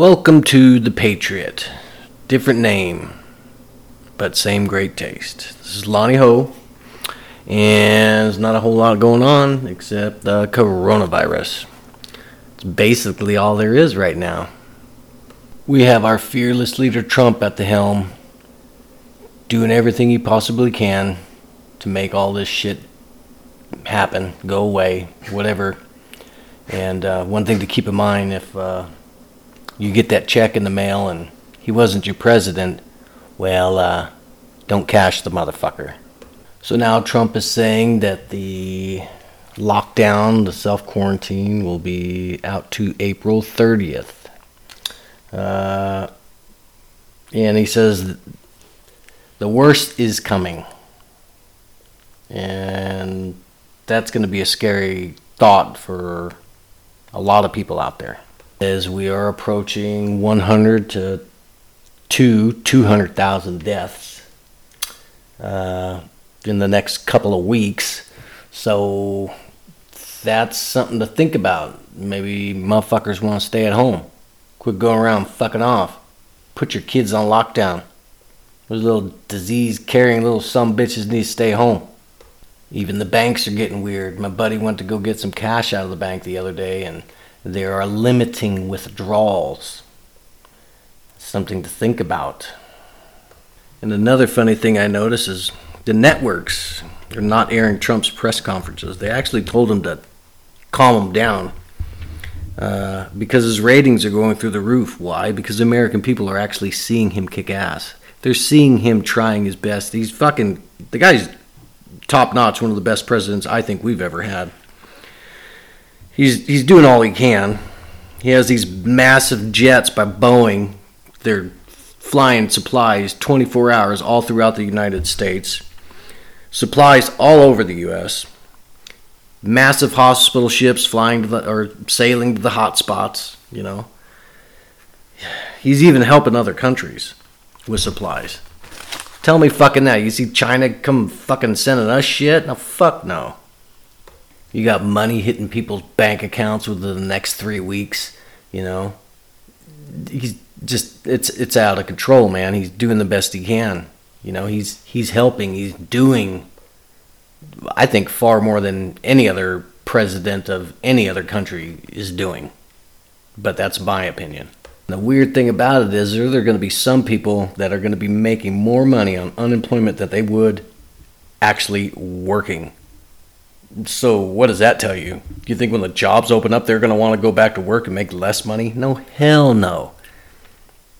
Welcome to The Patriot. Different name, but same great taste. This is Lonnie Ho, and there's not a whole lot going on except the coronavirus. It's basically all there is right now. We have our fearless leader Trump at the helm, doing everything he possibly can to make all this shit happen, go away, whatever. And uh, one thing to keep in mind if uh, you get that check in the mail and he wasn't your president, well, uh, don't cash the motherfucker. So now Trump is saying that the lockdown, the self quarantine, will be out to April 30th. Uh, and he says the worst is coming. And that's going to be a scary thought for a lot of people out there as we are approaching 100 to two 200,000 deaths uh, in the next couple of weeks. So that's something to think about. Maybe motherfuckers want to stay at home. Quit going around fucking off. Put your kids on lockdown. Those little disease carrying little some bitches need to stay home. Even the banks are getting weird. My buddy went to go get some cash out of the bank the other day and they are limiting withdrawals. Something to think about. And another funny thing I notice is the networks are not airing Trump's press conferences. They actually told him to calm him down uh, because his ratings are going through the roof. Why? Because American people are actually seeing him kick ass. They're seeing him trying his best. He's fucking the guy's top notch, one of the best presidents I think we've ever had he's he's doing all he can. He has these massive jets by Boeing. They're flying supplies 24 hours all throughout the United States. Supplies all over the U.S. Massive hospital ships flying to the, or sailing to the hot spots. You know, he's even helping other countries with supplies. Tell me fucking that. You see China come fucking sending us shit? No, fuck no. You got money hitting people's bank accounts within the next three weeks. You know, he's just it's it's out of control, man. He's doing the best he can. You know, he's he's helping. He's doing, I think, far more than any other president of any other country is doing. But that's my opinion. The weird thing about it is there are going to be some people that are going to be making more money on unemployment than they would actually working so what does that tell you? Do you think when the jobs open up, they're going to want to go back to work and make less money? No, hell no.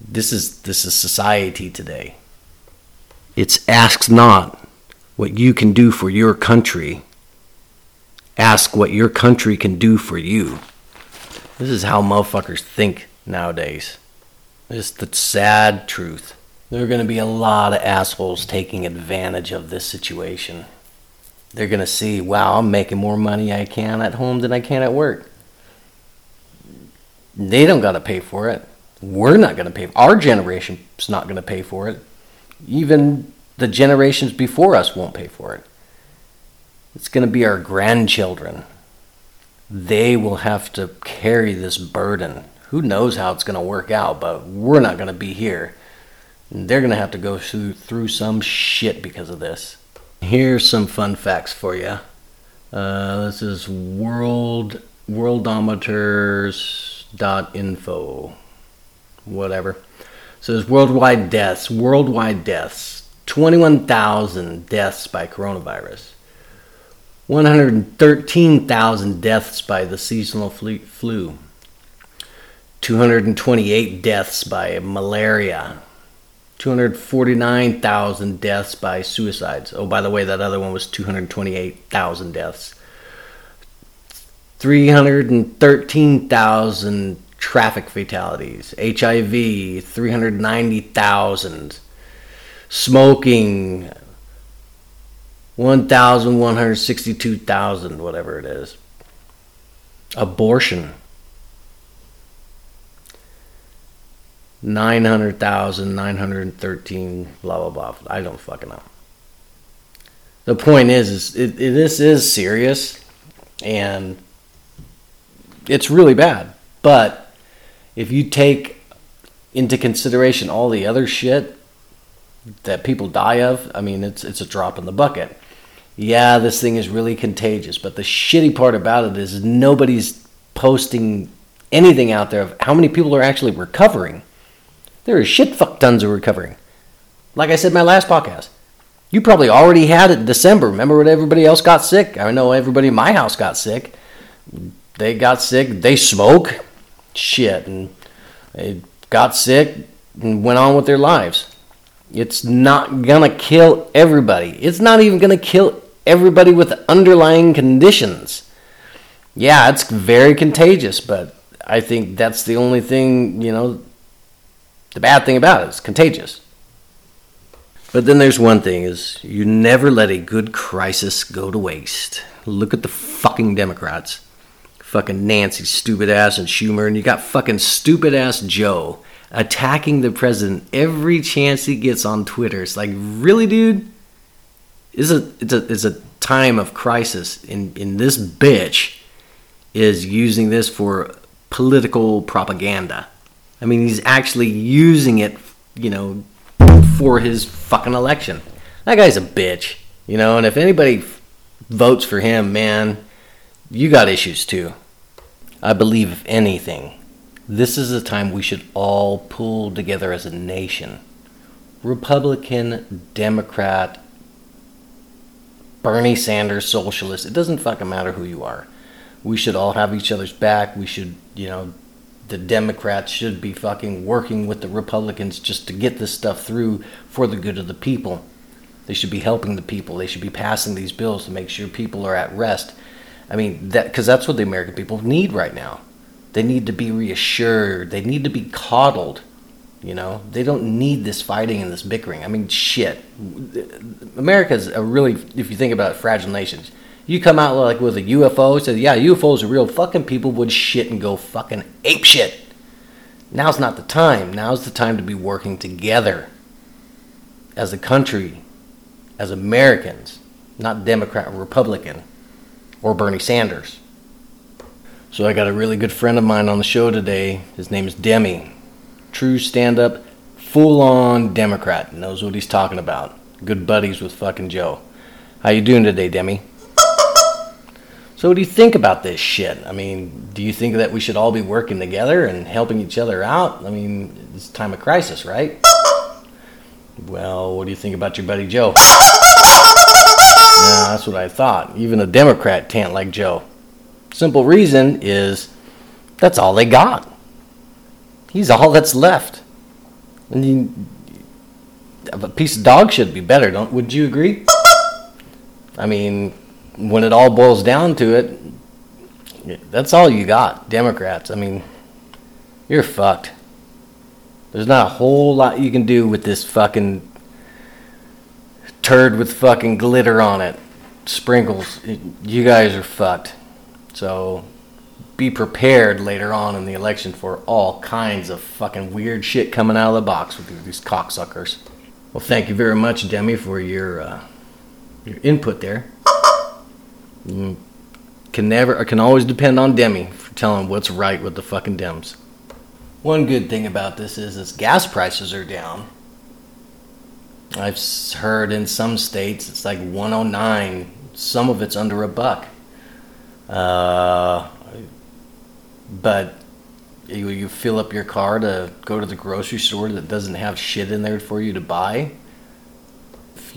This is this is society today. It's ask not what you can do for your country. Ask what your country can do for you. This is how motherfuckers think nowadays. It's the sad truth. There are going to be a lot of assholes taking advantage of this situation they're going to see, wow, I'm making more money I can at home than I can at work. They don't got to pay for it. We're not going to pay. Our generation's not going to pay for it. Even the generations before us won't pay for it. It's going to be our grandchildren. They will have to carry this burden. Who knows how it's going to work out, but we're not going to be here. They're going to have to go through, through some shit because of this. Here's some fun facts for you. Uh, this is world worldometers.info. Whatever. So there's worldwide deaths. Worldwide deaths. 21,000 deaths by coronavirus. 113,000 deaths by the seasonal flu. 228 deaths by malaria. 249,000 deaths by suicides. Oh, by the way, that other one was 228,000 deaths. 313,000 traffic fatalities. HIV, 390,000. Smoking, 1,162,000, whatever it is. Abortion, 900,000, 913, blah, blah, blah. I don't fucking know. The point is, is it, it, this is serious and it's really bad. But if you take into consideration all the other shit that people die of, I mean, it's it's a drop in the bucket. Yeah, this thing is really contagious, but the shitty part about it is nobody's posting anything out there of how many people are actually recovering. There are shit fuck tons of recovering. Like I said in my last podcast, you probably already had it in December. Remember when everybody else got sick? I know everybody in my house got sick. They got sick. They smoke. Shit. And they got sick and went on with their lives. It's not going to kill everybody. It's not even going to kill everybody with underlying conditions. Yeah, it's very contagious, but I think that's the only thing, you know, the bad thing about it is contagious. But then there's one thing is you never let a good crisis go to waste. Look at the fucking Democrats. Fucking Nancy stupid ass and Schumer and you got fucking stupid ass Joe attacking the president every chance he gets on Twitter. It's like, really, dude? It's a it's a it's a time of crisis in in this bitch is using this for political propaganda. I mean, he's actually using it, you know, for his fucking election. That guy's a bitch, you know, and if anybody votes for him, man, you got issues too. I believe, if anything, this is the time we should all pull together as a nation. Republican, Democrat, Bernie Sanders, socialist, it doesn't fucking matter who you are. We should all have each other's back. We should, you know, the Democrats should be fucking working with the Republicans just to get this stuff through for the good of the people. They should be helping the people. They should be passing these bills to make sure people are at rest. I mean, that because that's what the American people need right now. They need to be reassured. They need to be coddled. You know, they don't need this fighting and this bickering. I mean, shit. America's a really, if you think about it, fragile nations. You come out like with a UFO, say, yeah, UFOs are real. Fucking people would shit and go fucking ape shit. Now's not the time. Now's the time to be working together as a country, as Americans, not Democrat or Republican or Bernie Sanders. So I got a really good friend of mine on the show today. His name is Demi. True stand up, full on Democrat. Knows what he's talking about. Good buddies with fucking Joe. How you doing today, Demi? So, what do you think about this shit? I mean, do you think that we should all be working together and helping each other out? I mean, it's time of crisis, right? Well, what do you think about your buddy Joe? yeah, that's what I thought. Even a Democrat can't like Joe. Simple reason is that's all they got. He's all that's left. And you, a piece of dog should be better, don't? Would you agree? I mean, when it all boils down to it, that's all you got, Democrats. I mean, you're fucked. There's not a whole lot you can do with this fucking turd with fucking glitter on it. Sprinkles. You guys are fucked. So be prepared later on in the election for all kinds of fucking weird shit coming out of the box with these cocksuckers. Well, thank you very much, Demi, for your uh, your input there. You can never, I can always depend on Demi for telling what's right with the fucking Dems. One good thing about this is is gas prices are down. I've heard in some states it's like 109. Some of it's under a buck. Uh, but you fill up your car to go to the grocery store that doesn't have shit in there for you to buy.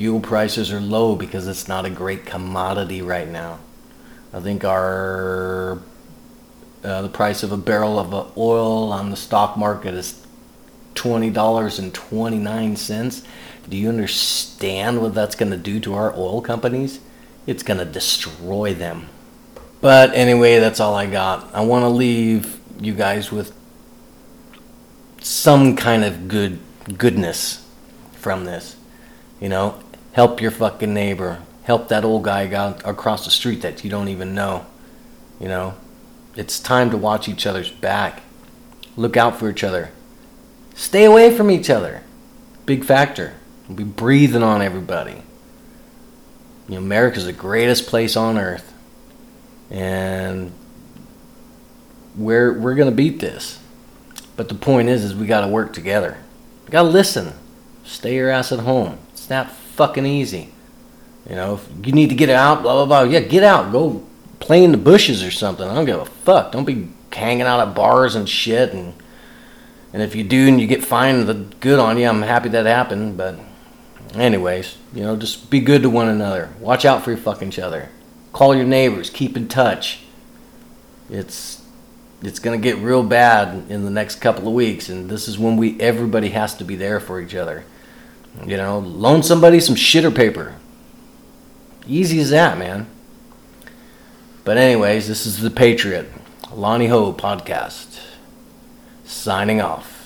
Fuel prices are low because it's not a great commodity right now. I think our uh, the price of a barrel of oil on the stock market is twenty dollars and twenty nine cents. Do you understand what that's going to do to our oil companies? It's going to destroy them. But anyway, that's all I got. I want to leave you guys with some kind of good goodness from this. You know, help your fucking neighbor. Help that old guy out across the street that you don't even know. You know, it's time to watch each other's back. Look out for each other. Stay away from each other. Big factor. We'll be breathing on everybody. You know, America's the greatest place on earth and we're we're gonna beat this. But the point is, is we got to work together. We got to listen. Stay your ass at home. That fucking easy. You know, if you need to get out, blah blah blah. Yeah, get out. Go play in the bushes or something. I don't give a fuck. Don't be hanging out at bars and shit. And and if you do and you get fined, the good on you. I'm happy that happened. But anyways, you know, just be good to one another. Watch out for your fucking each other. Call your neighbors. Keep in touch. It's it's gonna get real bad in the next couple of weeks, and this is when we everybody has to be there for each other. You know, loan somebody some shitter paper. Easy as that, man. But anyways, this is the Patriot, Lonnie Ho podcast. Signing off.